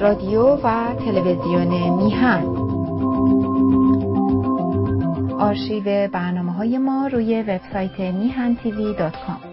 رادیو و تلویزیون میهن. آرشیو برنامه های ما روی وبسایت میهن تیوی دات کام.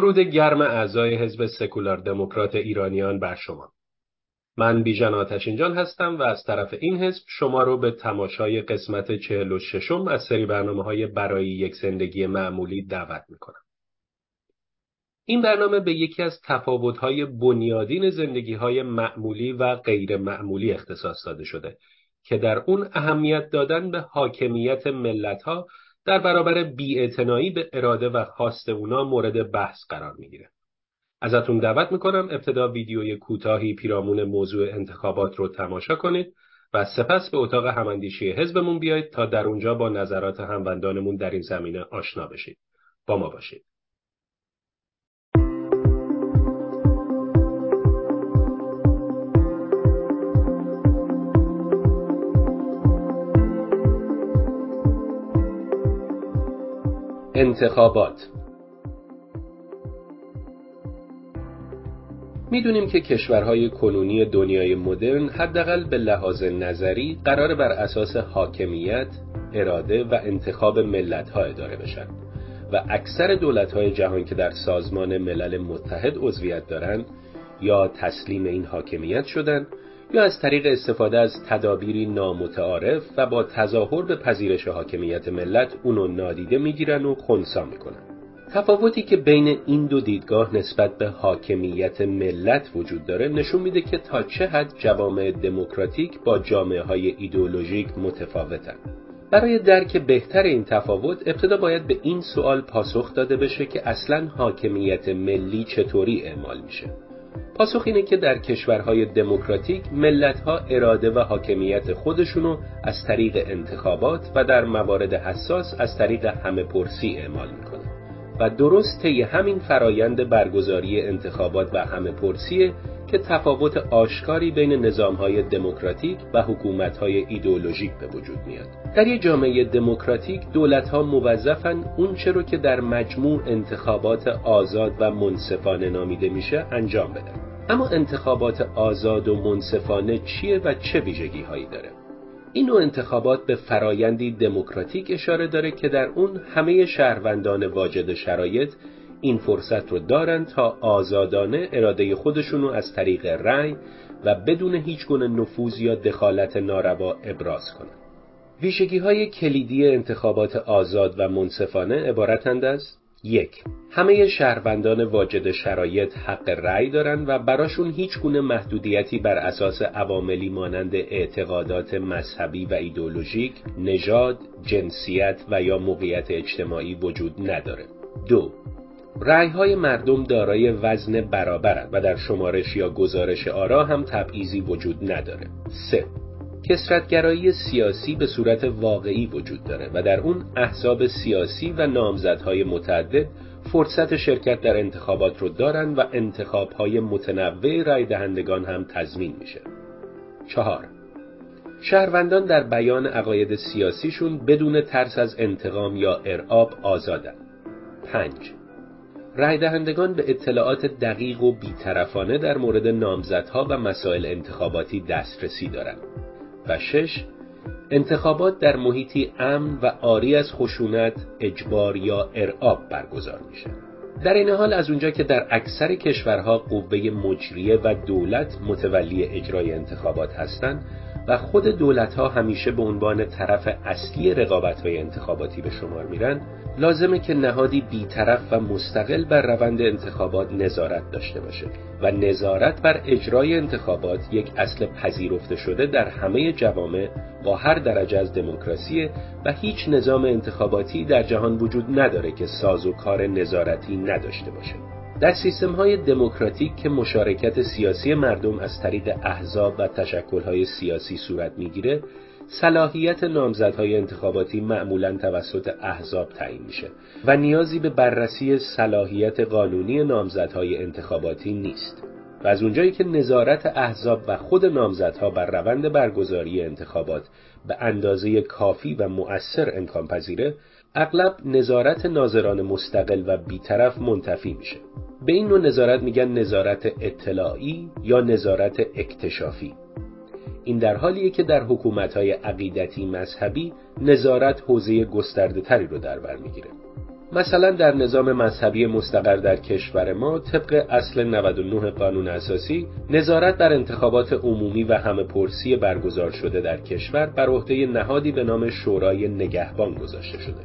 درود گرم اعضای حزب سکولار دموکرات ایرانیان بر شما. من بیژن آتشینجان هستم و از طرف این حزب شما رو به تماشای قسمت چهل و ششم از سری برنامه های برای یک زندگی معمولی دعوت می‌کنم. این برنامه به یکی از تفاوت‌های بنیادین زندگی های معمولی و غیر معمولی اختصاص داده شده که در اون اهمیت دادن به حاکمیت ملت ها در برابر بیاعتنایی به اراده و خواست اونا مورد بحث قرار می‌گیره. ازتون دعوت می‌کنم ابتدا ویدیوی کوتاهی پیرامون موضوع انتخابات رو تماشا کنید و سپس به اتاق هماندیشی حزبمون بیایید تا در اونجا با نظرات هموندانمون در این زمینه آشنا بشید. با ما باشید. انتخابات. می‌دونیم که کشورهای کنونی دنیای مدرن حداقل به لحاظ نظری قرار بر اساس حاکمیت، اراده و انتخاب ملتها اداره بشن و اکثر دولتهای جهان که در سازمان ملل متحد عضویت دارند یا تسلیم این حاکمیت شدند یا از طریق استفاده از تدابیری نامتعارف و با تظاهر به پذیرش حاکمیت ملت اونو نادیده می‌گیرن و خونسا می‌کنن. تفاوتی که بین این دو دیدگاه نسبت به حاکمیت ملت وجود داره نشون میده که تا چه حد جوامع دموکراتیک با جامعه های ایدئولوژیک متفاوتن. برای درک بهتر این تفاوت ابتدا باید به این سوال پاسخ داده بشه که اصلا حاکمیت ملی چطوری اعمال میشه. پاسخ اینه که در کشورهای دموکراتیک ملتها اراده و حاکمیت خودشونو از طریق انتخابات و در موارد حساس از طریق همه پرسی اعمال می‌کنه. و درست طی همین فرایند برگزاری انتخابات و همه پرسیه که تفاوت آشکاری بین نظامهای دموکراتیک و حکومتهای ایدئولوژیک به وجود میاد. در یک جامعه دموکراتیک دولتها موظفن اون رو که در مجموع انتخابات آزاد و منصفانه نامیده میشه انجام بدن. اما انتخابات آزاد و منصفانه چیه و چه ویژگی هایی داره این انتخابات به فرایندی دموکراتیک اشاره داره که در اون همه شهروندان واجد شرایط این فرصت رو دارن تا آزادانه اراده خودشون رو از طریق رأی و بدون هیچ گونه نفوذ یا دخالت ناروا ابراز کنند. ویژگی های کلیدی انتخابات آزاد و منصفانه عبارتند از یک همه شهروندان واجد شرایط حق رأی دارند و براشون هیچ گونه محدودیتی بر اساس عواملی مانند اعتقادات مذهبی و ایدولوژیک، نژاد، جنسیت و یا موقعیت اجتماعی وجود نداره. دو رأی های مردم دارای وزن برابرند و در شمارش یا گزارش آرا هم تبعیضی وجود نداره. سه کسرتگرایی سیاسی به صورت واقعی وجود داره و در اون احزاب سیاسی و نامزدهای متعدد فرصت شرکت در انتخابات رو دارن و انتخابهای متنوع رای دهندگان هم تضمین میشه. چهار شهروندان در بیان عقاید سیاسیشون بدون ترس از انتقام یا ارعاب آزادن. پنج رای دهندگان به اطلاعات دقیق و بیطرفانه در مورد نامزدها و مسائل انتخاباتی دسترسی دارند. و شش انتخابات در محیطی امن و آری از خشونت، اجبار یا ارعاب برگزار میشه. در این حال از اونجا که در اکثر کشورها قوه مجریه و دولت متولی اجرای انتخابات هستند، و خود دولت ها همیشه به عنوان طرف اصلی رقابت های انتخاباتی به شمار میرن لازمه که نهادی بیطرف و مستقل بر روند انتخابات نظارت داشته باشه و نظارت بر اجرای انتخابات یک اصل پذیرفته شده در همه جوامع با هر درجه از دموکراسی و هیچ نظام انتخاباتی در جهان وجود نداره که ساز و کار نظارتی نداشته باشه. در سیستم های دموکراتیک که مشارکت سیاسی مردم از طریق احزاب و تشکلهای سیاسی صورت می‌گیره صلاحیت نامزدهای انتخاباتی معمولا توسط احزاب تعیین میشه و نیازی به بررسی صلاحیت قانونی نامزدهای انتخاباتی نیست. و از اونجایی که نظارت احزاب و خود نامزدها بر روند برگزاری انتخابات به اندازه کافی و مؤثر امکان پذیره اغلب نظارت ناظران مستقل و بیطرف منتفی میشه. به این نوع نظارت میگن نظارت اطلاعی یا نظارت اکتشافی. این در حالیه که در حکومت‌های عقیدتی مذهبی نظارت حوزه گسترده تری رو در بر می‌گیره. مثلا در نظام مذهبی مستقر در کشور ما طبق اصل 99 قانون اساسی نظارت بر انتخابات عمومی و همه پرسی برگزار شده در کشور بر عهده نهادی به نام شورای نگهبان گذاشته شده.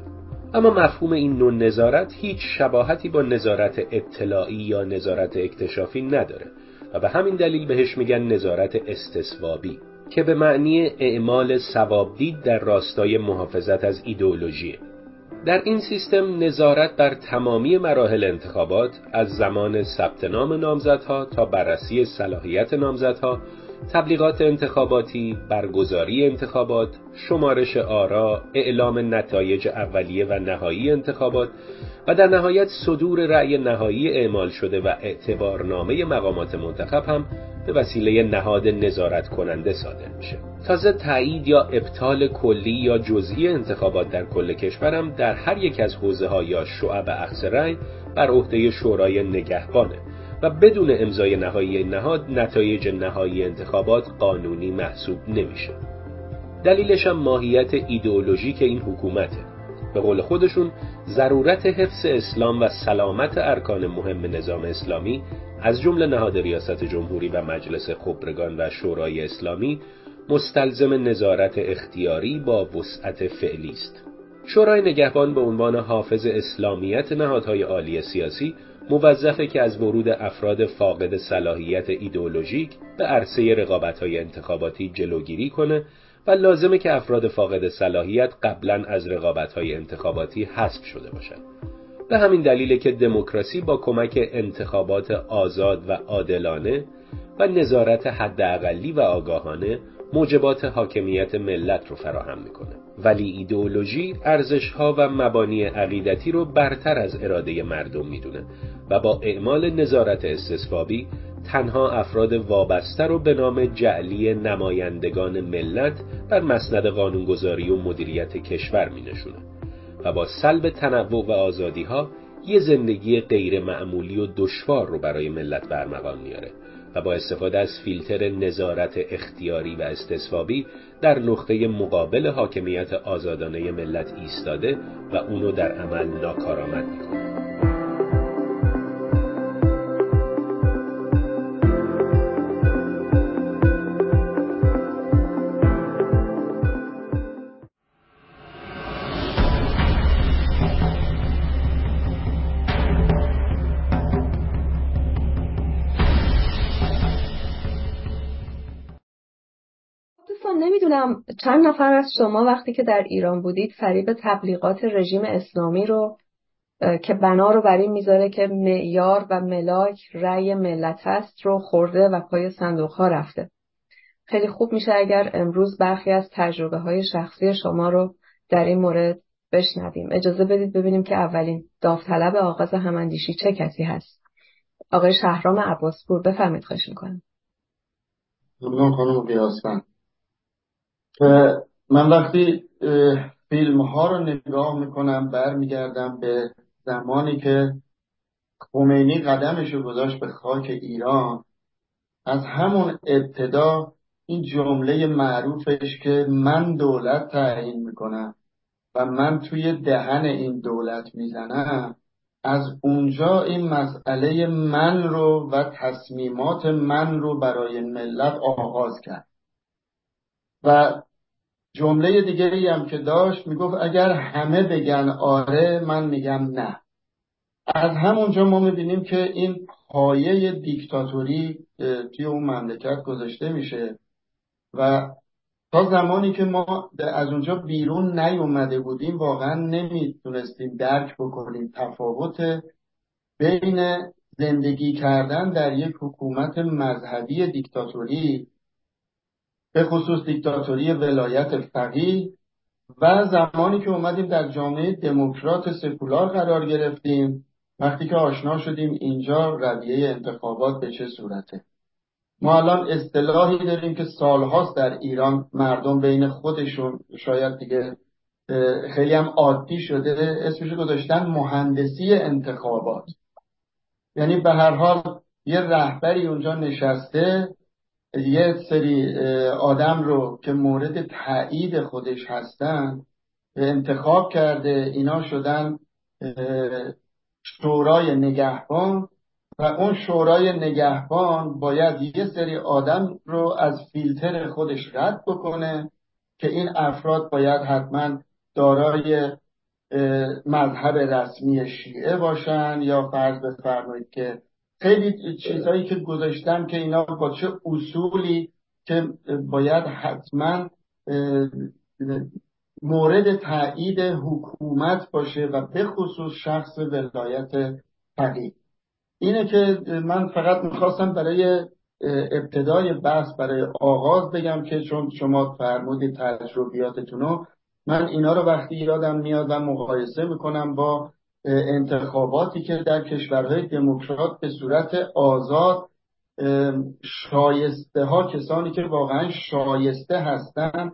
اما مفهوم این نوع نظارت هیچ شباهتی با نظارت اطلاعی یا نظارت اکتشافی نداره و به همین دلیل بهش میگن نظارت استصوابی. که به معنی اعمال سوابدید در راستای محافظت از ایدئولوژی. در این سیستم نظارت بر تمامی مراحل انتخابات از زمان ثبت نام نامزدها تا بررسی صلاحیت نامزدها تبلیغات انتخاباتی، برگزاری انتخابات، شمارش آرا، اعلام نتایج اولیه و نهایی انتخابات و در نهایت صدور رأی نهایی اعمال شده و اعتبارنامه مقامات منتخب هم به وسیله نهاد نظارت کننده صادر میشه. تازه تایید یا ابطال کلی یا جزئی انتخابات در کل کشورم در هر یک از حوزه ها یا شعب اخذ رأی بر عهده شورای نگهبانه و بدون امضای نهایی نهاد نتایج نهایی انتخابات قانونی محسوب نمیشه. دلیلش هم ماهیت ایدئولوژیک این حکومته. به قول خودشون ضرورت حفظ اسلام و سلامت ارکان مهم نظام اسلامی از جمله نهاد ریاست جمهوری و مجلس خبرگان و شورای اسلامی مستلزم نظارت اختیاری با وسعت فعلی است. شورای نگهبان به عنوان حافظ اسلامیت نهادهای عالی سیاسی موظفه که از ورود افراد فاقد صلاحیت ایدئولوژیک به عرصه رقابت‌های انتخاباتی جلوگیری کنه و لازمه که افراد فاقد صلاحیت قبلا از رقابت‌های انتخاباتی حذف شده باشند. به همین دلیل که دموکراسی با کمک انتخابات آزاد و عادلانه و نظارت حداقلی و آگاهانه موجبات حاکمیت ملت رو فراهم می‌کنه ولی ایدئولوژی ارزشها و مبانی عقیدتی رو برتر از اراده مردم می‌دونه و با اعمال نظارت استصوابی تنها افراد وابسته رو به نام جعلی نمایندگان ملت بر مسند قانونگذاری و مدیریت کشور می نشونه و با سلب تنوع و آزادی ها یه زندگی غیر معمولی و دشوار رو برای ملت برمغان میاره و با استفاده از فیلتر نظارت اختیاری و استصوابی در نقطه مقابل حاکمیت آزادانه ملت ایستاده و اونو در عمل ناکارآمد می‌کنه. نمی‌دونم چند نفر از شما وقتی که در ایران بودید فریب تبلیغات رژیم اسلامی رو که بنا رو بر این می‌ذاره که معیار و ملاک رأی ملت هست رو خورده و پای صندوق ها رفته. خیلی خوب میشه اگر امروز برخی از تجربه های شخصی شما رو در این مورد بشنویم. اجازه بدید ببینیم که اولین داوطلب آغاز هماندیشی چه کسی هست. آقای شهرام عباسپور بفرمید خواهش می‌کنم. ممنون خانم من وقتی فیلم ها رو نگاه می‌کنم برمیگردم به زمانی که خمینی قدمش رو گذاشت به خاک ایران از همون ابتدا این جمله معروفش که من دولت تعیین می‌کنم و من توی دهن این دولت می‌زنم از اونجا این مسئله من رو و تصمیمات من رو برای ملت آغاز کرد. و جمله دیگه ای هم که داشت می‌گفت اگر همه بگن آره من میگم نه. از همونجا ما می‌بینیم که این پایه دیکتاتوری توی اون مملکت گذاشته میشه و تا زمانی که ما از اونجا بیرون نیومده بودیم واقعا نمی‌تونستیم درک بکنیم تفاوت بین زندگی کردن در یک حکومت مذهبی دیکتاتوری به خصوص دیکتاتوری ولایت فقیه و زمانی که اومدیم در جامعه دموکرات سکولار قرار گرفتیم وقتی که آشنا شدیم اینجا رویه انتخابات به چه صورته. ما الان اصطلاحی داریم که سالهاست در ایران مردم بین خودشون شاید دیگه خیلی هم عادی شده اسمش گذاشتن مهندسی انتخابات. یعنی به هر حال یه رهبری اونجا نشسته یه سری آدم رو که مورد تایید خودش هستن انتخاب کرده اینا شدن شورای نگهبان و اون شورای نگهبان باید یه سری آدم رو از فیلتر خودش رد بکنه که این افراد باید حتما دارای مذهب رسمی شیعه باشن یا فرض بفرمایید که خیلی چیزهایی که گذاشتن که اینا با چه اصولی که باید حتما مورد تایید حکومت باشه و به خصوص شخص ولایت فقیه. اینه که من فقط می‌خواستم برای ابتدای بحث برای آغاز بگم که چون شما فرمودید تجربیاتتون رو من اینا رو وقتی یادم میاد و مقایسه می‌کنم با انتخاباتی که در کشورهای دموکرات به صورت آزاد شایسته ها کسانی که واقعا شایسته هستن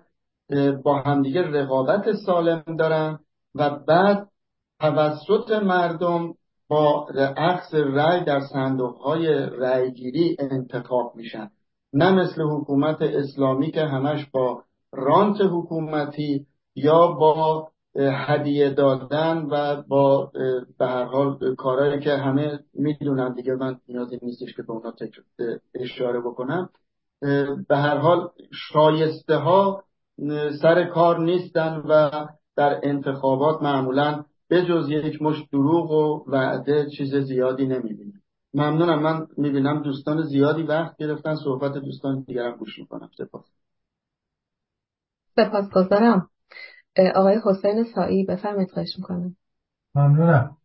با همدیگه رقابت سالم دارن و بعد توسط مردم با عکس رأی در صندوق های رأیگیری انتخاب میشن. نه مثل حکومت اسلامی که همش با رانت حکومتی یا با هدیه دادن و با به هر حال کارهایی که همه می‌دونن دیگه من نیازی نیستش که به اونا اشاره بکنم. به هر حال شایسته ها سر کار نیستن و در انتخابات معمولا به جز یک مش دروغ و وعده چیز زیادی نمی‌بینیم ممنونم. من می‌بینم دوستان زیادی وقت گرفتن. صحبت دوستان دیگرم گوش می‌کنم. سپاس. سپاسگزارم. آقای حسین سایی بفرمایید خواهش می‌کنم. ممنونم.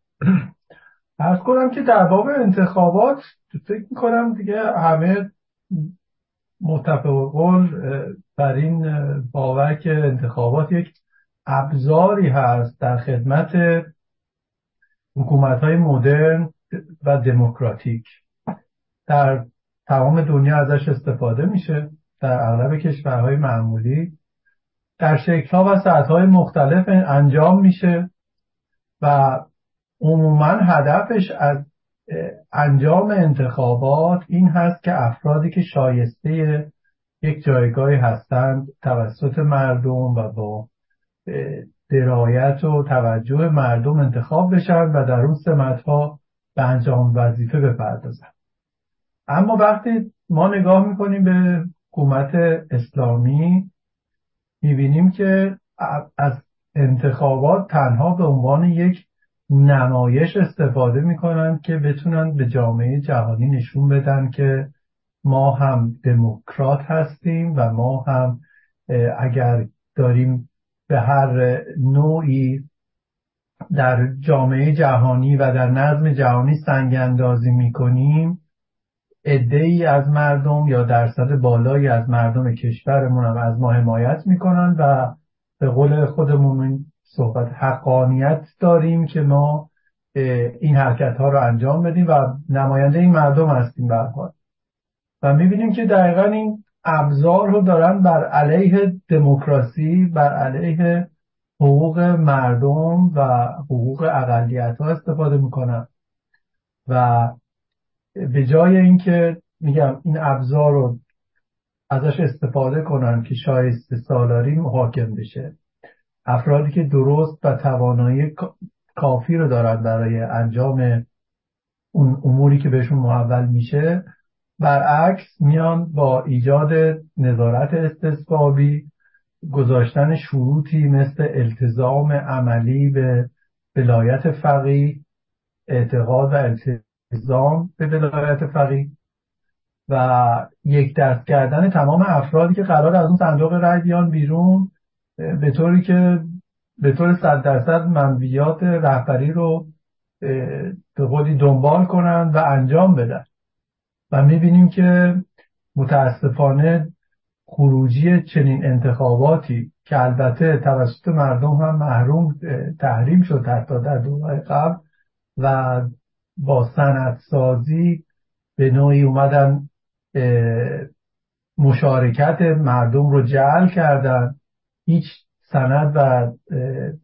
ارز کنم که در باب انتخابات فکر می‌کنم دیگه همه متفق بر این باور که انتخابات یک ابزاری هست در خدمت حکومت های مدرن و دموکراتیک. در تمام دنیا ازش استفاده میشه در اغلب کشورهای معمولی. در شکلها و سطحهای مختلف انجام میشه و عموما هدفش از انجام انتخابات این هست که افرادی که شایسته یک جایگاهی هستند توسط مردم و با درایت و توجه مردم انتخاب بشن و در اون سمتها به انجام وظیفه بپردازن. اما وقتی ما نگاه می‌کنیم به حکومت اسلامی می‌بینیم که از انتخابات تنها به عنوان یک نمایش استفاده می‌کنن که بتونن به جامعه جهانی نشون بدن که ما هم دموکرات هستیم و ما هم اگر داریم به هر نوعی در جامعه جهانی و در نظم جهانی سنگ اندازی می‌کنیم ای از مردم یا درصد بالایی از مردم کشورمون هم از ما حمایت می‌کنن و به قول خودمون صحبت حقانیت داریم که ما این حرکت ها رو انجام بدیم و نماینده این مردم هستیم برحال و می‌بینیم که دقیقا این ابزار رو دارن بر علیه دموکراسی بر علیه حقوق مردم و حقوق اقلیت ها استفاده می‌کنن. و به جای اینکه میگم این ابزار رو ازش استفاده کنن که شایسته سالاری محاکم بشه افرادی که درست و توانایی کافی رو دارن برای انجام اون اموری که بهشون محول میشه برعکس میان با ایجاد نظارت استثبابی گذاشتن شروطی مثل التزام عملی به ولایت فقیه اعتقاد و التزام به ولایت فقیه و یک دست کردن تمام افرادی که قرار از اون صندوق رای بیان بیرون به طوری که به طور صد درصد منویات رهبری رو به قولی دنبال کنند و انجام بدن. و می‌بینیم که متاسفانه خروجی چنین انتخاباتی که البته توسط مردم هم محروم تحریم شد حتی در دورهای قبل و با سندسازی به نوعی اومدن مشارکت مردم رو جعل کردن. هیچ سند و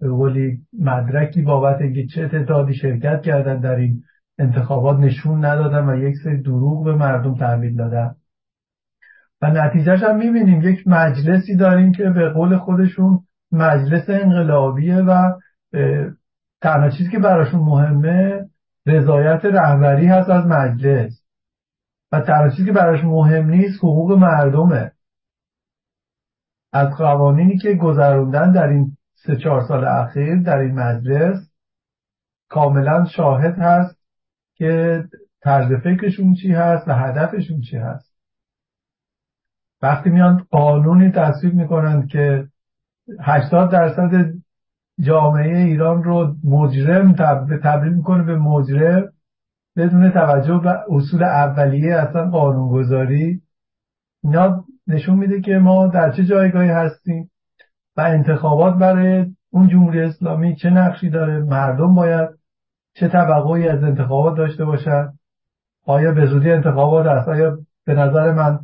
به قولی مدرکی بابت اینکه چه تعدادی شرکت کردن در این انتخابات نشون ندادن و یک سری دروغ به مردم تحویل دادن. و نتیجهش هم می‌بینیم یک مجلسی داریم که به قول خودشون مجلس انقلابیه و تنها چیزی که براشون مهمه رضایت رهبری هست از مجلس. و تنها که براش مهم نیست حقوق مردمه. از قوانینی که گذروندن در این سه چهار سال اخیر در این مجلس کاملا شاهد هست که طرز فکرشون چی هست و هدفشون چی هست. وقتی میان قانونی تصویب می‌کنند که 80 درصد جامعه ایران رو مجرم تبدیل می‌کنه به مجرم بدون توجه به اصول اولیه اصلا قانونگذاری. اینا نشون میده که ما در چه جایگاهی هستیم و انتخابات برای اون جمهوری اسلامی چه نقشی داره مردم باید چه توقعی از انتخابات داشته باشن. آیا به زودی انتخابات هست آیا به نظر من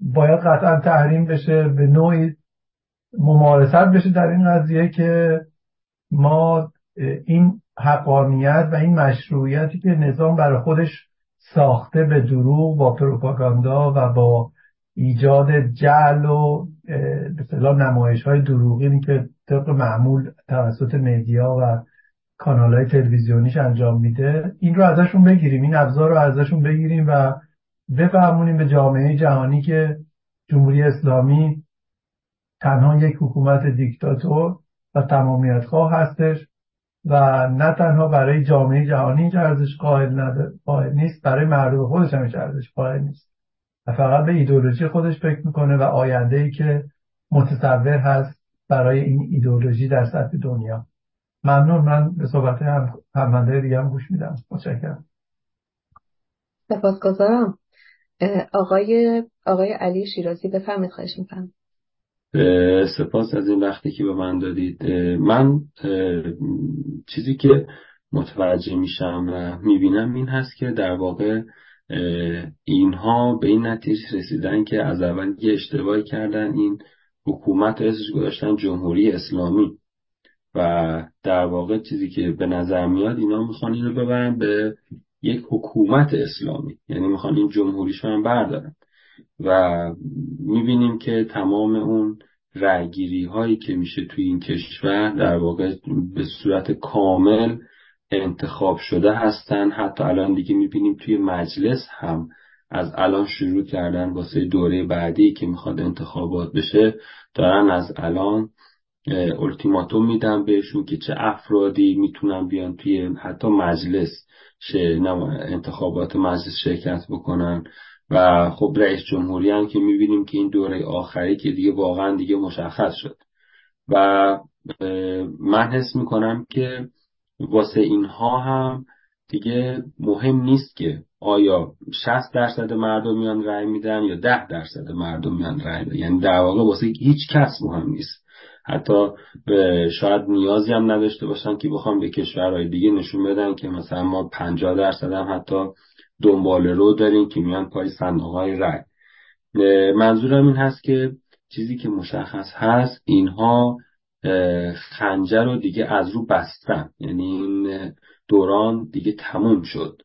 باید قطعا تحریم بشه به نوعی ممارست بشه در این قضیه که ما این حقانیت و این مشروعیتی که نظام برای خودش ساخته به دروغ با پروپاگاندا و با ایجاد جعل و به نمایش های دروغینی که طبق معمول توسط مدیا و کانال های تلویزیونیش انجام میده این رو ازشون بگیریم. این ابزار رو ازشون بگیریم و بفهمونیم به جامعه جهانی که جمهوری اسلامی تنها یک حکومت دیکتاتور و تمامیت خواه هستش و نه تنها برای جامعه جهانی اینجا ارزش قائل, نیست برای مردم خودش هم ارزش قائل نیست. و فقط به ایدولوژی خودش فکر می‌کنه و آینده ای که متصور هست برای این ایدولوژی در سطح دنیا. ممنون. من به صحبت هم همونده دیگه هم گوش میدم. متشکرم. سپاسگزارم. آقای آقای علی شیرازی بفرمید خواهش می‌کنم. سپاس از این وقتی که به من دادید. من چیزی که متوجه میشم و می‌بینم این هست که در واقع اینها به این نتیجه رسیدن که از اول یه اشتباهی کردن این حکومت اسمش گذاشتن جمهوری اسلامی. و در واقع چیزی که به نظر میاد اینا می‌خوان اینو ببرن به یک حکومت اسلامی. یعنی می‌خوان این جمهوریش هم بردارن. و می‌بینیم که تمام اون رأیگیری هایی که میشه توی این کشور در واقع به صورت کامل انتخاب شده هستن. حتی الان دیگه می‌بینیم توی مجلس هم از الان شروع کردن واسه دوره بعدی که می‌خواد انتخابات بشه دارن از الان التیماتوم میدن بهشون که چه افرادی می‌تونن بیان توی حتی مجلس انتخابات مجلس شرکت بکنن. و خب رئیس جمهوری هم که می‌بینیم که این دوره آخری که دیگه واقعا دیگه مشخص شد. و من حس می‌کنم که واسه اینها هم دیگه مهم نیست که آیا 60 درصد مردم میان رأی میدن یا 10 درصد مردم میان رأی میدن. یعنی در واقع واسه هیچ کس مهم نیست. حتی شاید نیازی هم نداشته باشن که بخوام به کشورهای دیگه نشون بدن که مثلا ما 50 درصد هم حتی دنبال رو داریم که میان پای صندوق های رأی منظورم این هست که چیزی که مشخص هست اینها خنجر رو دیگه از رو بستن. یعنی این دوران دیگه تموم شد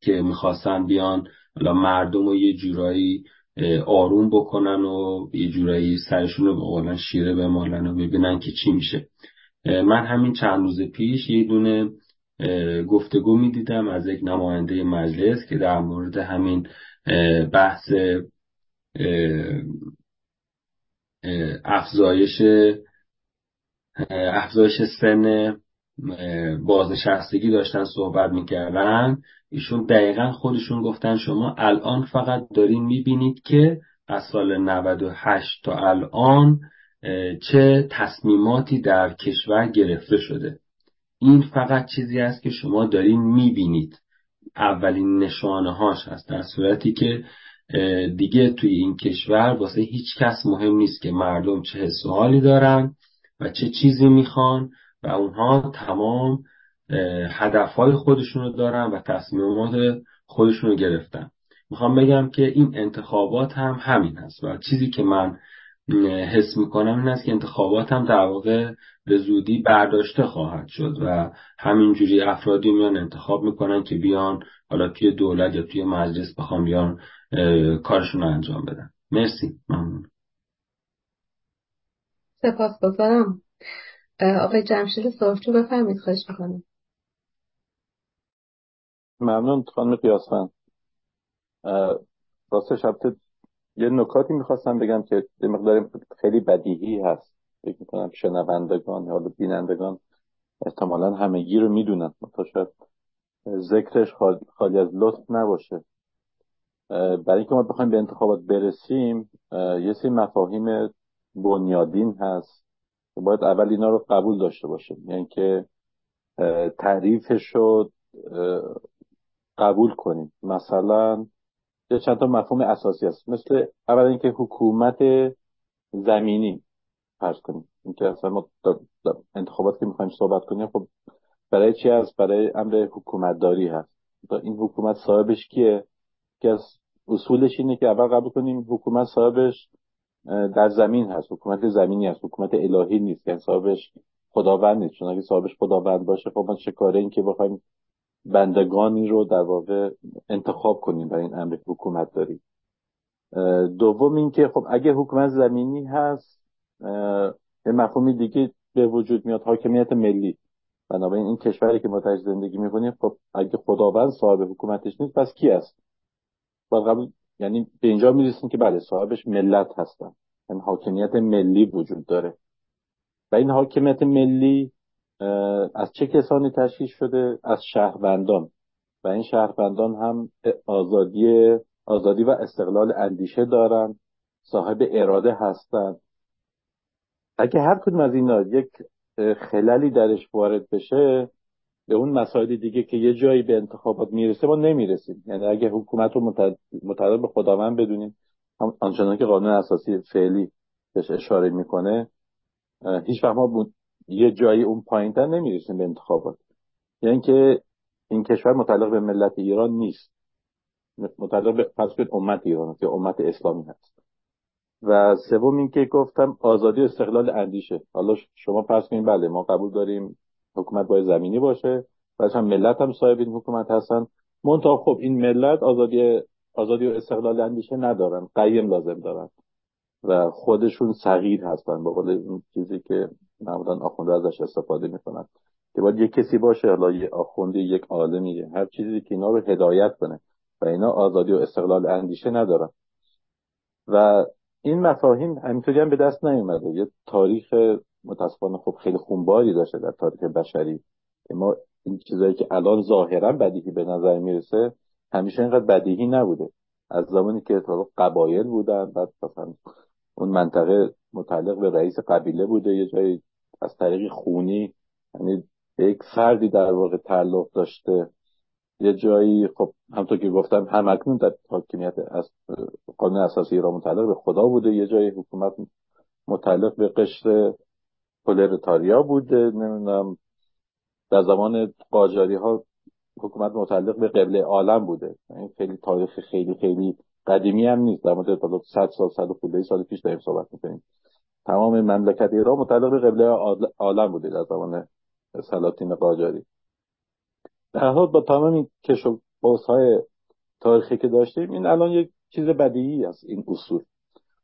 که می‌خواستن بیان مردم رو یه جورایی آروم بکنن و یه جورایی سرشون رو به شیره بمالن و ببینن که چی میشه. من همین چند روز پیش یه دونه گفتگو می‌دیدم از یک نماینده مجلس که در مورد همین بحث افزایش افزایش سن بازنشستگی داشتن صحبت می‌کردن. ایشون دقیقا خودشون گفتن شما الان فقط دارین می‌بینید که از سال 98 تا الان چه تصمیماتی در کشور گرفته شده. این فقط چیزی است که شما دارین می‌بینید. اولین نشانه هاش هست در صورتی که دیگه توی این کشور واسه هیچ کس مهم نیست که مردم چه حس حالی دارن و چه چیزی می‌خوان و اونها تمام هدفهای خودشون رو دارن و تصمیمات خودشون رو گرفتن. می‌خوام بگم که این انتخابات هم همین هست و چیزی که من حس می‌کنم این است که انتخابات هم در واقع به زودی برداشته خواهد شد و همینجوری افرادی میان انتخاب می‌کنن که بیان حالا توی دولت یا توی مجلس بخوام بیان کارشون رو انجام بدن. مرسی. ممنون. سپاس گذارم آقای جمشید صرفچو بفرمید خواهش می‌کنم. ممنون خانم قیاسفند راستش البته یه نکاتی می‌خواستم بگم که مقدار خیلی بدیهی هست. فکر می‌کنم شنوندگان یا بینندگان احتمالا همگی رو می‌دونن. تا شاید ذکرش خالی از لطف نباشه. برای اینکه ما بخوایم به انتخابات برسیم یه سری مفاهیم بنیادین هست که باید اول اینا رو قبول داشته باشیم. یعنی که تعریفش رو قبول کنیم. مثلا چند تا مفهوم اساسی هست. مثل اول اینکه حکومت زمینی فرض کنیم. اینکه اصلا ما انتخابات که می‌خوایم صحبت کنیم خب برای چی هست؟ برای امر حکومتداری هست. این حکومت صاحبش کیه؟ که از اصولش اینه که اول قبول کنیم حکومت صاحبش در زمین هست. حکومت زمینی هست. حکومت الهی نیست. که صاحبش خداوند نیست. چون اگه صاحبش خداوند باشه خب ما چه کاره این که بخوایم بندگانی رو در واقع انتخاب کنیم برای این امر حکومت داری. دوم اینکه خب اگه حکومت زمینی هست یه مفهومی دیگه به وجود میاد حاکمیت ملی. بنابراین این کشوری که ما تاش زندگی می‌کنیم خب اگه خداوند صاحب حکومتش نیست پس کی است؟ قبل یعنی به اینجا می‌رسیم که بله صاحبش ملت هستن. یعنی حاکمیت ملی وجود داره. و این حاکمیت ملی از چه کسانی تشکیل شده؟ از شهروندان. و این شهروندان هم آزادی آزادی و استقلال اندیشه دارن صاحب اراده هستند. اگه هر کدوم از اینا یک خلالی درش وارد بشه به اون مسائل دیگه که یه جایی به انتخابات می‌رسه ما نمی‌رسیم. یعنی اگه حکومت رو متعلق به خداوند بدونیم آنچنان که قانون اساسی فعلی بهش اشاره می‌کنه هیچ وقت ما یه جایی اون پایینتر نمی‌رسیم به انتخابات. یعنی که این کشور متعلق به ملت ایران نیست. متعلق به فرض امت ایران که امت اسلامی هست. و سوم اینکه گفتم آزادی و استقلال اندیشه. حالا شما پس کنید بله ما قبول داریم حکومت باید زمینی باشه. و هم ملت هم صاحب این حکومت هستن. منتها خب این ملت آزادی آزادی و استقلال اندیشه ندارن. قیم لازم دارن. و خودشون صغیر هستن. با قول چیزی که معمولا آخونده ازش استفاده می‌کنن که باید یک کسی باشه حالا یه آخوندی یک عالمی هر چیزی که اینا رو هدایت کنه و اینا آزادی و استقلال اندیشه ندارن. و این مفاهیم همینطوری هم به دست نیومده. یه تاریخ متاسفانه خب خیلی خونباری داشته در تاریخ بشری. که ما این چیزایی که الان ظاهرا بدیهی به نظر می‌رسه همیشه اینقدر بدیهی نبوده. از زمانی که قبایل بودن بعد مثلا اون منطقه متعلق به رئیس قبیله بوده یه جایی از طریق خونی یعنی یک فردی در واقع تعلق داشته. یه جایی خب همطور که گفتم هم اکنون در حاکمیت از قانون اساسی ایران متعلق به خدا بوده یه جایی حکومت متعلق به قشر پولرتاریا بوده نمی‌دونم. در زمان قاجاری ها حکومت متعلق به قبله عالم بوده. این خیلی تاریخ خیلی خیلی قدیمی هم نیست. در مورد 100 سال 100 خورده سال پیش داریم صحبت می‌کنیم. تمام مملکت ایران متعلق به قبله عالم بوده در زمان سلاطین قاجاری. در حال با تمام این کش و های تاریخی که داشتیم این الان یک چیز بدیهی است این اصول.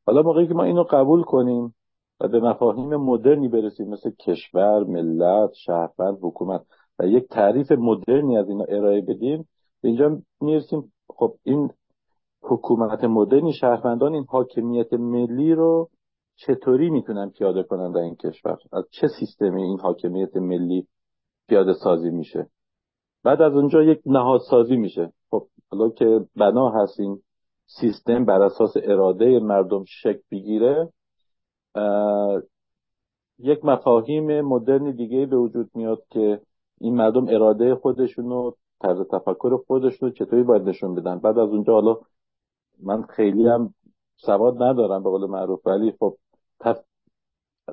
حالا موقعی که ما اینو قبول کنیم و به مفاهیم مدرنی برسیم مثل کشور، ملت، شهروند، حکومت و یک تعریف مدرنی از اینا ارائه بدیم اینجا می‌رسیم. خب این حکومت مدرنی شهروندان این حاکمیت ملی رو چطوری می‌تونن پیاده کنن در این کشور؟ از چه سیستمی این حاکمیت ملی پیاده سازی میشه؟ بعد از اونجا یک نهادسازی میشه. خب حالا که بنا هست این سیستم بر اساس اراده مردم شکل بگیره یک مفاهیم مدرن دیگه به وجود میاد که این مردم اراده خودشون و طرز تفکر خودشون چطوری باید نشون بدن. بعد از اونجا حالا من خیلی هم سواد ندارم به قول معروف ولی خب تف...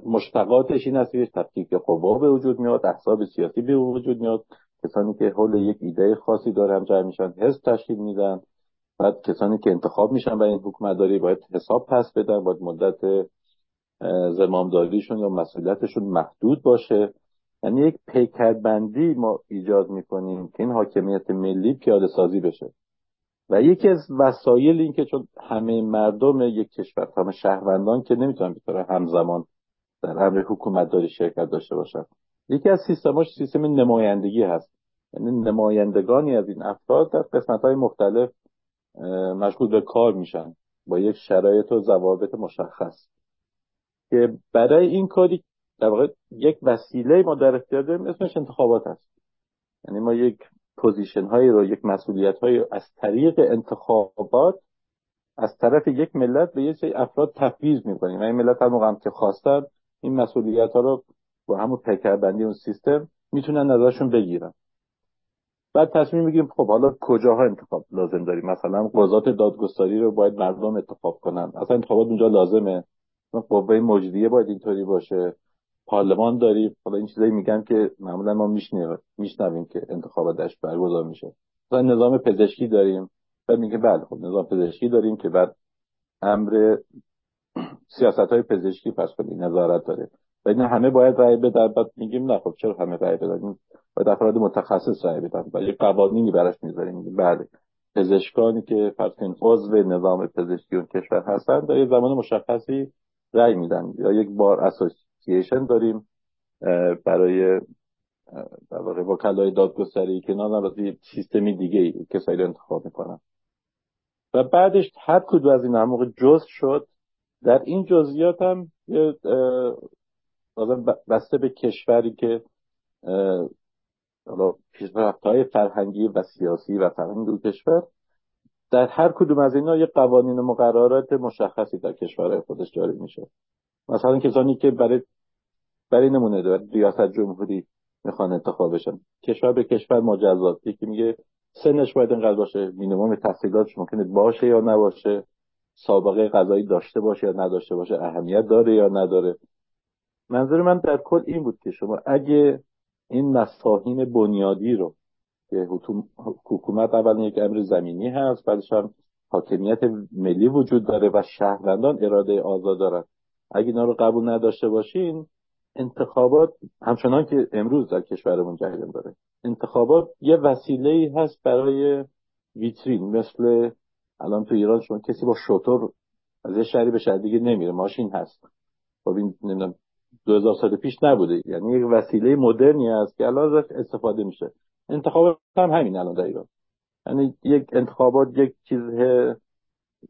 مشتقاتش این است که تفکیک قوا به وجود میاد احزاب سیاسی به وجود میاد. کسانی که حول یک ایده خاصی داره هم جمع میشن حزب تشکیل میدن. بعد کسانی که انتخاب میشن برای این حکومتداری باید حساب پس بدن باید مدت زمامداریشون یا مسئولیتشون محدود باشه. یعنی یک پیکربندی ما ایجاد می‌کنیم که این حاکمیت ملی پیاده سازی بشه. و یکی از وسایل این که چون همه مردم یک کشور همه شهروندان که نمی‌تونن بطور همزمان در امر حکومت داری شرکت داشته باشن. یکی از سیستماش سیستم نمایندگی هست. یعنی نمایندگانی از این افراد در قسمت های مختلف مشغول به کار میشن. با یک شرایط و ضوابط مشخص. که برای این کاری در واقع یک وسیله ما در اختیار داریم اسمش انتخابات هست یعنی ما یک position هایی رو یک مسئولیت هایی از طریق انتخابات از طرف یک ملت به یک سری افراد تفویض می‌کنیم. و این ملت هم که خواستن این مسئولیت ها رو با همون پیکربندی اون سیستم می‌تونن ازشون بگیرن. بعد تصمیم می‌گیریم خب حالا کجاها انتخاب لازم داریم؟ مثلا قضات دادگستری رو باید مردم انتخاب کنن. اصلا انتخابات اونجا لازمه. قوه مجریه باید اینطوری باشه. پارلمان داریم. حالا این چیزایی میگن که معمولا ما میشنویم که انتخابات درش برگزار میشه. مثلا نظام پزشکی داریم بعد میگه بله خب نظام پزشکی داریم که بعد امر سیاست های پزشکی پس کنی نظارت داره. و این همه باید رأی بدن. بعد میگیم نه خب چرا همه رأی بدن؟ باید افراد متخصص رأی بدن. و یه قوانینی براش می‌ذاریم. میگیم بله پزشکانی که فرض عضو نظام پزشکی اون کشور هستن در یه زمان مشخصی رأی میدن. یا یک بار اسوسییشن داریم برای در واقع وکلای دادگستری که نه از سیستمی دیگه ای کسایی رو انتخاب می‌کنن. و بعدش هر کدوم از این موقع جز شد در این جزئیات هم بسته به کشوری که پیشرفت های فرهنگی و سیاسی و فرهنگی دو کشور در هر کدوم از اینا یه قوانین و مقررات مشخصی در کشورهای خودش جاری میشه. مثلا کسانی که برای برای نمونه داره. ریاست جمهوری می‌خوان انتخاب بشن. کشور به کشور مجزات یکی میگه سنش باید اینقدر باشه. مینیمم تحصیلاتش ممکنه باشه یا نباشه. سابقه قضایی داشته باشه یا نداشته باشه. اهمیت داره یا نداره. منظور من در کل این بود که شما اگه این مفاهیم بنیادی رو که حکومت اول یک امر زمینی هست بعدش هم حاکمیت ملی وجود داره و شهروندان اراده آزاد دارن. اگه اینا رو قبول نداشته باشین انتخابات همچنان که امروز در کشورمون جریان داره. انتخابات یه وسیله ای هست برای ویترین مثل الان تو ایران شما کسی با شطور از یه شهری به شهر دیگه نمیره ماشین هست. خب این نمی‌دونم 2000 سال پیش نبوده. یعنی یک وسیله مدرنی است که الان ازش استفاده میشه. انتخابات هم همین الان در ایران. یعنی یک انتخابات یک چیز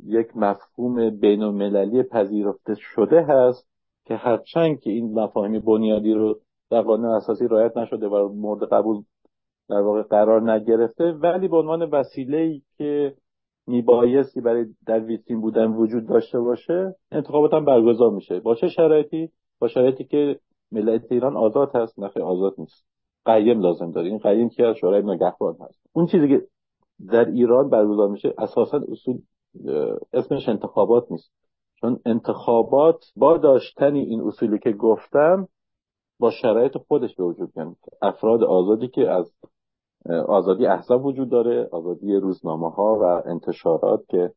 یک مفهوم بین المللی پذیرفته شده هست. که هرچند که این مفاهیم بنیادی رو در قانون اساسی رعایت نشده و مورد قبول در واقع قرار نگرفته ولی به عنوان وسیله ای که میبایستی برای در ویترین بودن وجود داشته باشه انتخابات هم برگزار میشه. با چه شرایطی؟ با شرایطی که ملت ایران آزاد هست نخیر آزاد نیست. قیم لازم داره. این قیم که از شورای نگهبان هست. اون چیزی که در ایران برگزار میشه اساسا اصول اسمش انتخابات نیست. چون انتخابات با داشتن این اصولی که گفتم با شرایط خودش به وجود میاد. افراد آزادی که از آزادی احزاب وجود داره آزادی روزنامه ها و انتشارات که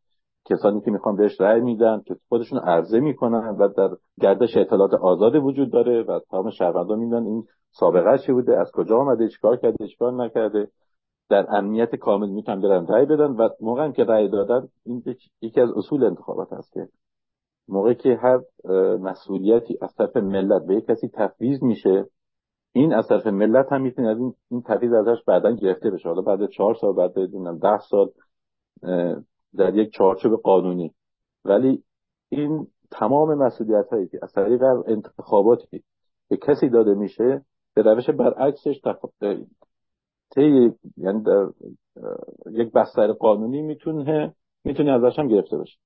کسانی که می‌خوان بهش رأی میدن که خودشون عرضه می‌کنن و در گردش اطلاعات آزاد وجود داره و تمام شهروندان میدن این سابقه چی بوده از کجا آمده چیکار کرده چیکار نکرده. در امنیت کامل می‌تونن برن رأی بدن و موقعی که رأی دادن این یکی از اصول انتخابات هست که موقعی که هر مسئولیتی از طرف ملت به یک کسی تفویض میشه این از طرف ملت هم می‌تونه از این این تفویض ازش بعدا گرفته بشه. حالا بعد چهار سال بعد ده سال در یک چارچوب قانونی. ولی این تمام مسئولیت هایی که از طریق انتخاباتی به کسی داده میشه به روش برعکسش تف... طی یعنی در یک بستر قانونی می‌تونه می‌تونه ازش هم گرفته بشه.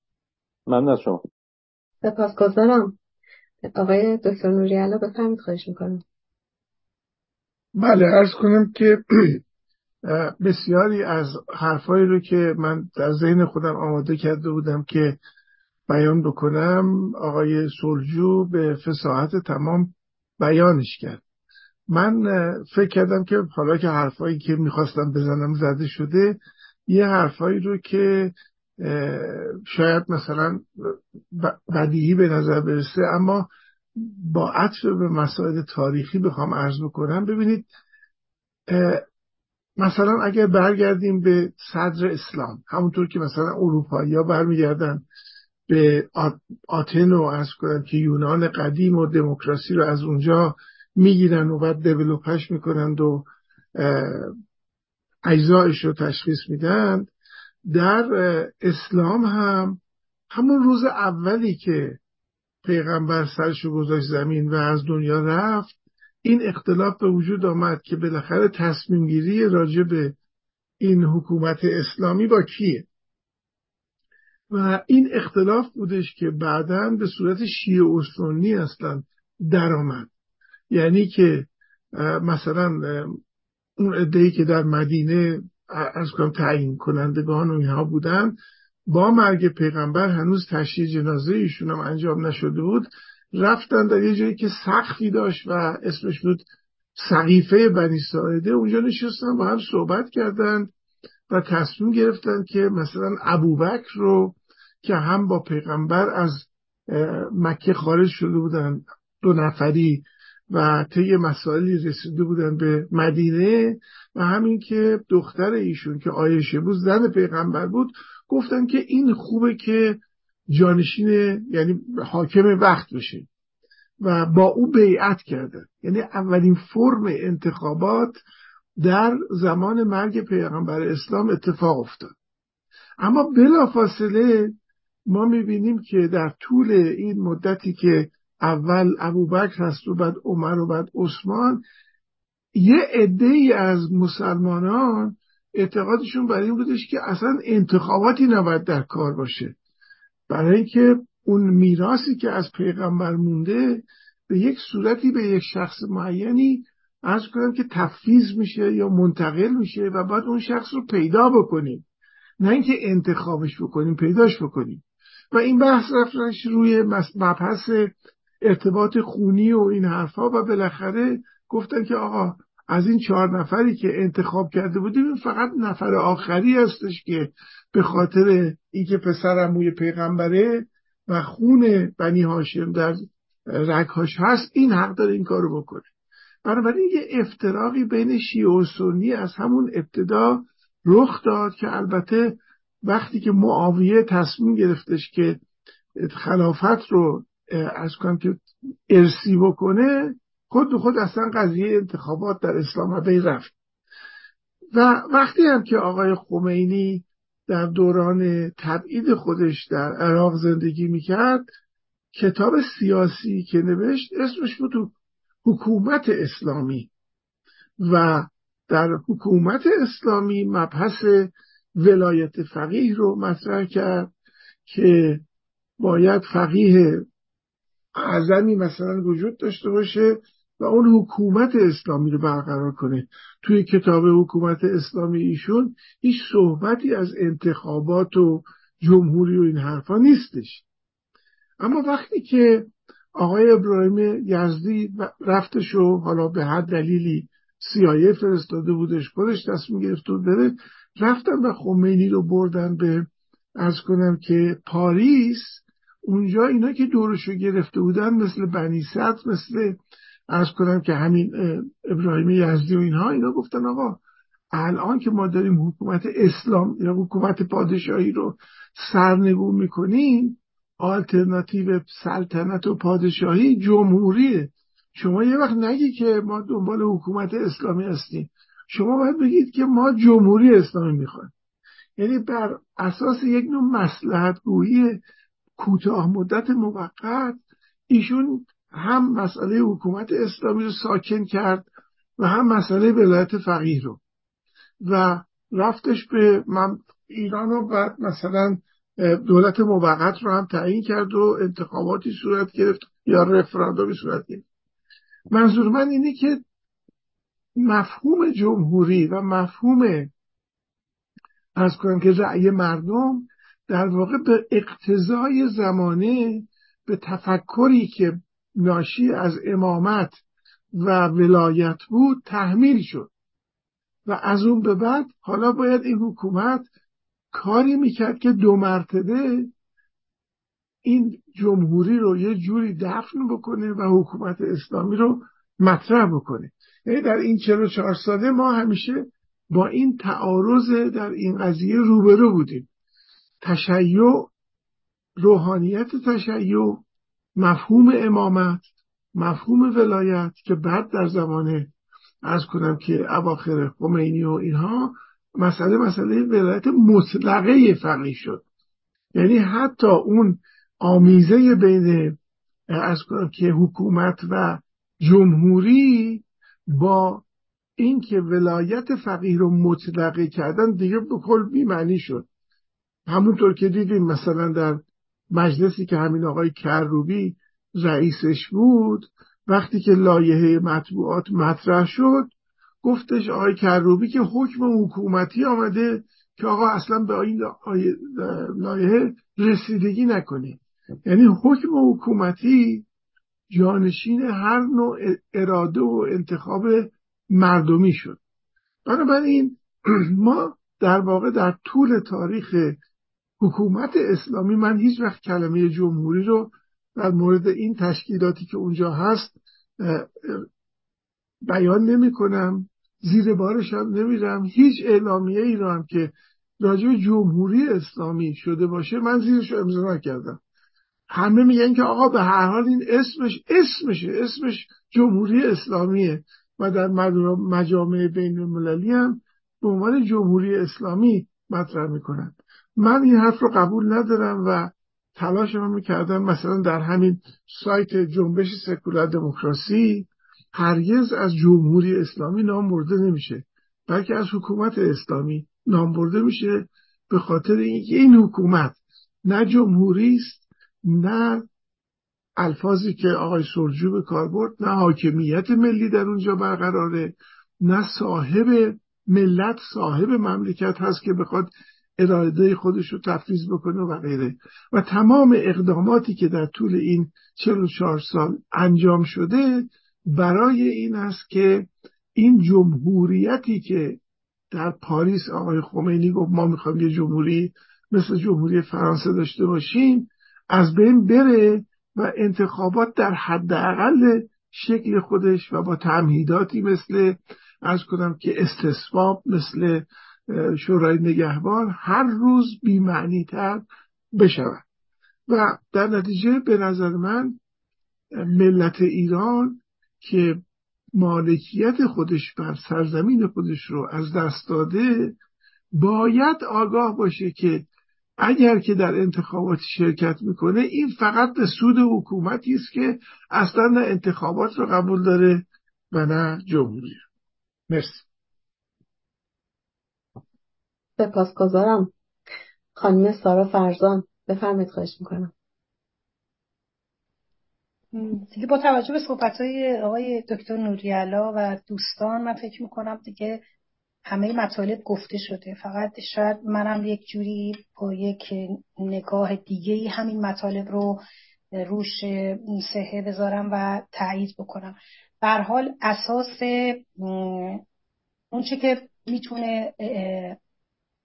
ممنون از شما. سپاسگزارم. آقای دکتر نوریالا بفرمید خواهش می‌کنم. بله ارز کنم که بسیاری از حرفایی رو که من در ذهن خودم آماده کرده بودم که بیان بکنم آقای سلجو به فساحت تمام بیانش کرد. من فکر کردم که حالا که حرفایی که می‌خواستم بزنم زده شده یه حرفایی رو که شاید مثلا بدیهی به نظر برسه اما با عطف به مسائل تاریخی بخوام عرض بکنم. ببینید مثلا اگر برگردیم به صدر اسلام همونطور که مثلا اروپایی ها برمیگردن به آتن و از کنن که یونان قدیم و دموکراسی رو از اونجا می‌گیرن و بعد دیولوپش می‌کنند و اجزایش رو تشخیص میدن در اسلام هم همون روز اولی که پیغمبر سرشو گذاشت زمین و از دنیا رفت این اختلاف به وجود آمد که بالاخره تصمیم گیری راجع به این حکومت اسلامی با کیه. و این اختلاف بودش که بعدا به صورت شیعه و سنی اصلا درآمد. یعنی که مثلا اون عده‌ای که در مدینه از کنم تعیین کنندگان و اینها بودن. با مرگ پیغمبر هنوز تشییع جنازه ایشون هم انجام نشده بود. رفتن در یه جایی که سخفی داشت و اسمش بود سقیفه بنی ساعده. اونجا نشستن با هم صحبت کردند و تصمیم گرفتن که مثلا ابوبکر رو که هم با پیغمبر از مکه خارج شده بودن دو نفری و طی مسائلی رسیده بودن به مدینه و همین که دختر ایشون که آیشه بود زن پیغمبر بود گفتن که این خوبه که جانشین یعنی حاکم وقت بشه و با او بیعت کردن یعنی اولین فرم انتخابات در زمان مرگ پیغمبر اسلام اتفاق افتاد. اما بلافاصله ما می‌بینیم که در طول این مدتی که اول ابوبکر هست و بعد عمر و بعد عثمان. یه عده ای از مسلمانان اعتقادشون برای این بودش که اصلا انتخاباتی نباید در کار باشه. برای اینکه اون میراسی که از پیغمبر مونده به یک صورتی به یک شخص معینی از کنم که تفیز میشه یا منتقل میشه و بعد اون شخص رو پیدا بکنیم. نه اینکه انتخابش بکنیم پیداش بکنیم. و این بحث رفتنش روی مبحث ارتباط خونی و این حرفها و بالاخره گفتن که آقا از این چهار نفری که انتخاب کرده بودیم فقط نفر آخری هستش که به خاطر اینکه پسر اموی پیغمبره و خون بنی هاشم در رگهاش هست این حق داره این کارو بکنه. بنابراین یه افتراقی بین شیعه و سنی از همون ابتدا رخ داد که البته وقتی که معاویه تصمیم گرفتش که خلافت رو از کنم که ارسی بکنه خود به خود اصلا قضیه انتخابات در اسلام بی رفت. و وقتی هم که آقای خمینی در دوران تبعید خودش در عراق زندگی می‌کرد کتاب سیاسی که نوشت اسمش بود حکومت اسلامی. و در حکومت اسلامی مبحث ولایت فقیه رو مطرح کرد که باید فقیه اعظمی مثلا وجود داشته باشه و اون حکومت اسلامی رو برقرار کنه. توی کتاب حکومت اسلامی ایشون هیچ صحبتی از انتخابات و جمهوری و این حرفا نیستش. اما وقتی که آقای ابراهیم یزدی رفتش و حالا به هر دلیلی سیایه فرستاده بودش خودش تصمیم گرفت و بره رفتن و خمینی رو بردن به از کنم که پاریس اونجا اینا که دورشو گرفته بودن مثل بنی صدر مثل از کنم که همین ابراهیم یزدی و اینها اینا گفتن آقا الان که ما داریم حکومت اسلام یا حکومت پادشاهی رو سرنگون می‌کنیم آلترناتیو سلطنت و پادشاهی جمهوریه. شما یه وقت نگی که ما دنبال حکومت اسلامی هستیم. شما باید بگید که ما جمهوری اسلامی می‌خوایم. یعنی بر اساس یک نوع مسلحت گویی کوتاه مدت موقت. ایشون هم مسئله حکومت اسلامی رو ساکن کرد و هم مسئله ولایت فقیه رو. و رفتش به من ایران رو بعد مثلا دولت موقت رو هم تعیین کرد و انتخاباتی صورت گرفت یا رفراندومی صورت گرفت. منظور من اینه که مفهوم جمهوری و مفهوم از کنم که رأی مردم در واقع به اقتضای زمانه به تفکری که ناشی از امامت و ولایت بود تحمیل شد. و از اون به بعد حالا باید این حکومت کاری می‌کرد که دو مرتبه این جمهوری رو یه جوری دفن بکنه و حکومت اسلامی رو مطرح بکنه. یعنی در این 44 ساله ما همیشه با این تعارض در این قضیه روبرو بودیم. تشیع روحانیت تشیع مفهوم امامت مفهوم ولایت که بعد در زمان از کنم که اواخر خمینی و اینها مسئله مسئله ولایت مطلقه فقیه شد. یعنی حتی اون آمیزه بین از کنم که حکومت و جمهوری با اینکه ولایت فقیه رو مطلقه کردن دیگه به کل بیمعنی شد. همونطور که دیدیم مثلا در مجلسی که همین آقای کروبی رئیسش بود وقتی که لایحه مطبوعات مطرح شد گفتش آقای کروبی که حکم حکومتی آمده که آقا اصلا به این لایحه رسیدگی نکنه. یعنی حکم حکومتی جانشین هر نوع اراده و انتخاب مردمی شد. بنابراین ما در واقع در طول تاریخ حکومت اسلامی من هیچ وقت کلمه جمهوری رو در مورد این تشکیلاتی که اونجا هست بیان نمی کنم زیر بارش هم نمیرم. هیچ اعلامیه ای رو هم که راجع جمهوری اسلامی شده باشه من زیرش رو امضا نکردم همه میگن که آقا به هر حال این اسمش اسمشه اسمش جمهوری اسلامیه و در مجامع بین المللی هم به عنوان جمهوری اسلامی مطرح می‌کنن. من این حرف رو قبول ندارم و تلاش رو می‌کردم مثلا در همین سایت جنبش سکولار دموکراسی هرگز از جمهوری اسلامی نام برده نمیشه بلکه از حکومت اسلامی نام برده میشه به خاطر اینکه این حکومت نه جمهوری است نه الفاظی که آقای سرجو به کار برد نه حاکمیت ملی در اونجا برقراره نه صاحب ملت صاحب مملکت هست که بخواد اراده خودش رو تفریز بکنه و غیره. و تمام اقداماتی که در طول این 44 سال انجام شده برای این است که این جمهوریتی که در پاریس آقای خمینی گفت ما می‌خوایم یه جمهوری مثل جمهوری فرانسه داشته باشیم از بین بره و انتخابات در حداقل شکل خودش و با تمهیداتی مثل از کنم که استصواب مثل شورای نگهبان هر روز بیمعنی تر بشود. و در نتیجه به نظر من ملت ایران که مالکیت خودش بر سرزمین خودش رو از دست داده باید آگاه باشه که اگر که در انتخابات شرکت می‌کنه این فقط به سود حکومتی است که اصلا نه انتخابات رو قبول داره و نه جمهوری مرسی. سپاسگزارم. خانم سارا فرزان بفرمایید خواهش می‌کنم. دیگه با توجه به صحبت های آقای دکتر نوریالا و دوستان من فکر می‌کنم دیگه همه مطالب گفته شده. فقط شاید منم یک جوری با یک نگاه دیگه همین مطالب رو روش سهه بذارم و تایید بکنم. بر حال اساس اونچه که می‌تونه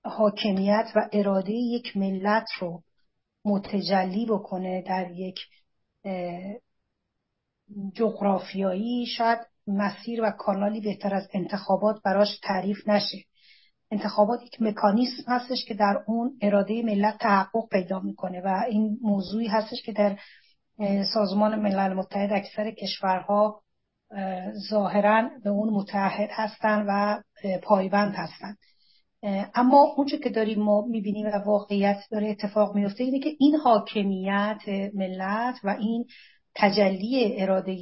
حاکمیت و اراده یک ملت رو متجلی بکنه در یک جغرافیایی شاید مسیر و کانالی بهتر از انتخابات براش تعریف نشه. انتخابات یک مکانیسم هستش که در اون اراده ملت تحقق پیدا می‌کنه و این موضوعی هستش که در سازمان ملل متحد اکثر کشورها ظاهرا به اون متحد هستند و پایبند هستند اما اونچه که داریم ما می‌بینیم و واقعیت داره اتفاق میفته اینه که این حاکمیت ملت و این تجلی اراده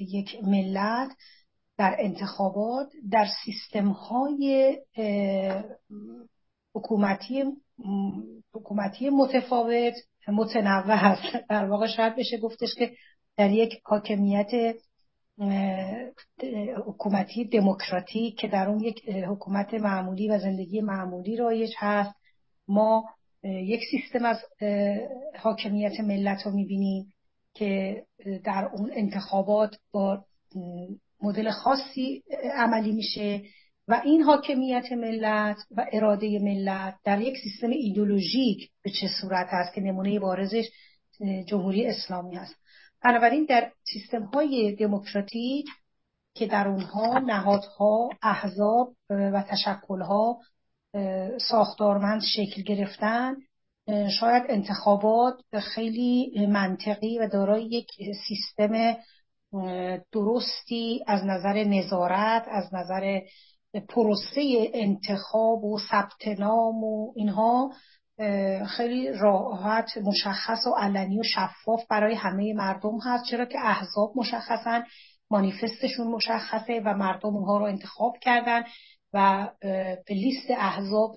یک ملت در انتخابات در سیستم های حکومتی حکومتی متفاوت متنوع هست در واقع شاید بشه گفتش که در یک حاکمیت حکومتی دموکراتیک که در اون یک حکومت معمولی و زندگی معمولی رایج هست. ما یک سیستم از حاکمیت ملت رو می‌بینیم که در اون انتخابات با مدل خاصی عملی میشه و این حاکمیت ملت و اراده ملت در یک سیستم ایدولوژیک به چه صورت هست که نمونه بارزش جمهوری اسلامی هست. بنابراین در سیستم های دموکراتیک که در اونها نهادها احزاب و تشکلها ساختارمند شکل گرفتن شاید انتخابات خیلی منطقی و دارای یک سیستم درستی از نظر نظارت از نظر پروسه انتخاب و ثبت نام و اینها خیلی راحت مشخص و علنی و شفاف برای همه مردم هست. چرا که احزاب مشخصا مانیفستشون مشخصه و مردم اونها رو انتخاب کردن و به لیست احزاب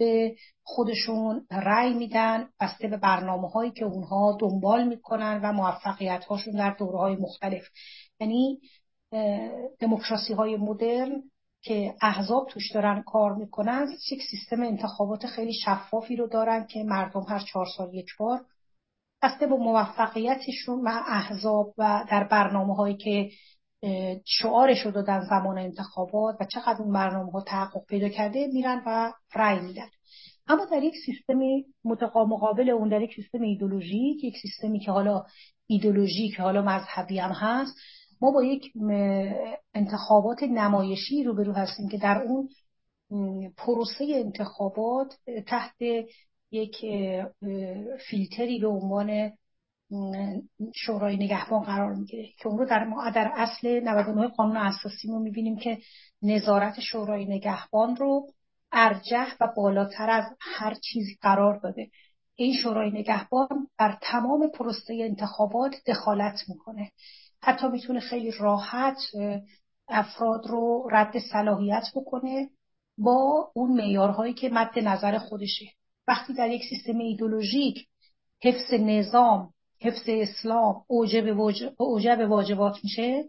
خودشون رأی میدن بسته به برنامه هایی که اونها دنبال می‌کنن و موفقیت هاشون در دوره های مختلف. یعنی دموکراسی های مدرن که احزاب توش دارن کار می‌کنن یک سیستم انتخابات خیلی شفافی رو دارن که مردم هر چهار سال یک بار بسته به موفقیتشون و احزاب و در برنامه هایی که شعارش رو دادن زمان انتخابات و چقدر اون برنامه ها تحقق پیدا کرده میرن و رأی میدن. اما در یک سیستم مقابل اون در یک سیستم ایدولوژیک یک سیستمی که حالا ایدولوژیک حالا مذهبی هم هست ما با یک انتخابات نمایشی روبرو هستیم که در اون پروسه انتخابات تحت یک فیلتری به عنوان شورای نگهبان قرار می‌گیره که اون رو در ما در اصل 99 قانون اساسی ما می‌بینیم که نظارت شورای نگهبان رو ارجح و بالاتر از هر چیزی قرار داده. این شورای نگهبان بر تمام پروسه انتخابات دخالت می‌کنه. حتی می‌تونه خیلی راحت افراد رو رد صلاحیت بکنه با اون معیارهایی که مد نظر خودشه. وقتی در یک سیستم ایدولوژیک حفظ نظام حفظ اسلام اوجب واجبات میشه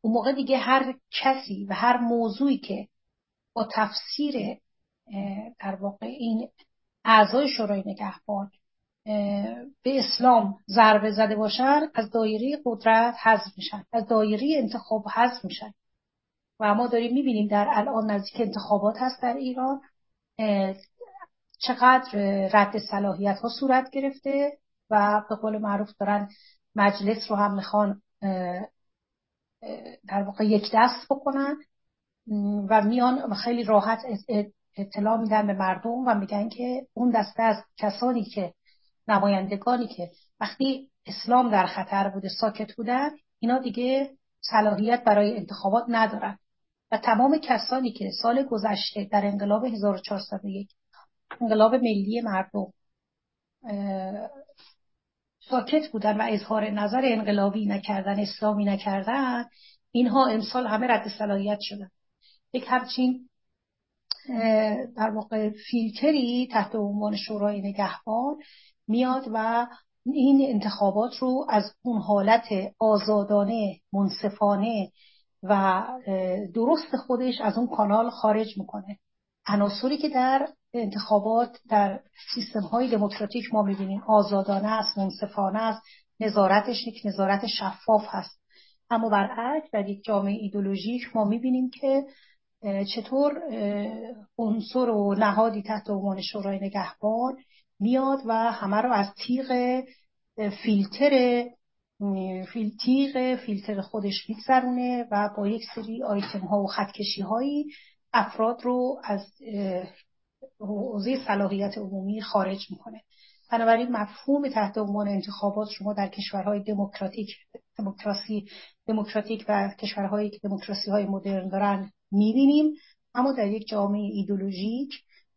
اون موقع دیگه هر کسی و هر موضوعی که با تفسیر در واقع این اعضای شورای نگهبان به اسلام ضربه زده باشن از دایره قدرت حذف میشن از دایره انتخاب حذف میشن. و ما داریم می‌بینیم در الان نزدیک انتخابات هست در ایران چقدر رد صلاحیت ها صورت گرفته و به قول معروف دارن مجلس رو هم می‌خوان در واقع یک دست بکنن. و میان خیلی راحت اطلاع میدن به مردم و میگن که اون دسته از کسانی که نمایندگانی که وقتی اسلام در خطر بوده ساکت بودن اینا دیگه صلاحیت برای انتخابات ندارن. و تمام کسانی که سال گذشته در انقلاب 1401 انقلاب ملی مردم ساکت بودن و اظهار نظر انقلابی نکردن اسلامی نکردن اینها امسال همه رد صلاحیت شدن. یک همچین در واقع فیلتری تحت عنوان شورای نگهبان میاد و این انتخابات رو از اون حالت آزادانه منصفانه و درست خودش از اون کانال خارج می‌کنه. عناصری که در انتخابات در سیستم های دموکراتیک ما می‌بینیم. آزادانه است منصفانه است نظارتش یک نظارت شفاف هست. اما برعکس در یک جامعه ایدولوژیک ما می‌بینیم که چطور عنصر و نهادی تحت عنوان شورای نگهبان میاد و همه رو از تیغ فیلتر تیغ فیلتر خودش میگذرونه و با یک سری آیتم ها و خطکشی هایی افراد رو از حوزه صلاحیت عمومی خارج می‌کنه. بنابراین مفهوم تحت عنوان انتخابات شما در کشورهای دموکراتیک دموکراسی دموکراتیک و کشورهایی که دموکراسی های مدرن دارن می‌بینیم اما در یک جامعه ایدولوژیک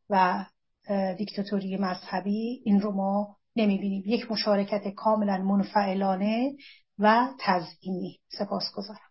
و دیکتاتوری مذهبی این رو ما نمی‌بینیم. یک مشارکت کاملا منفعلانه و تزئینی سپاسگزارم.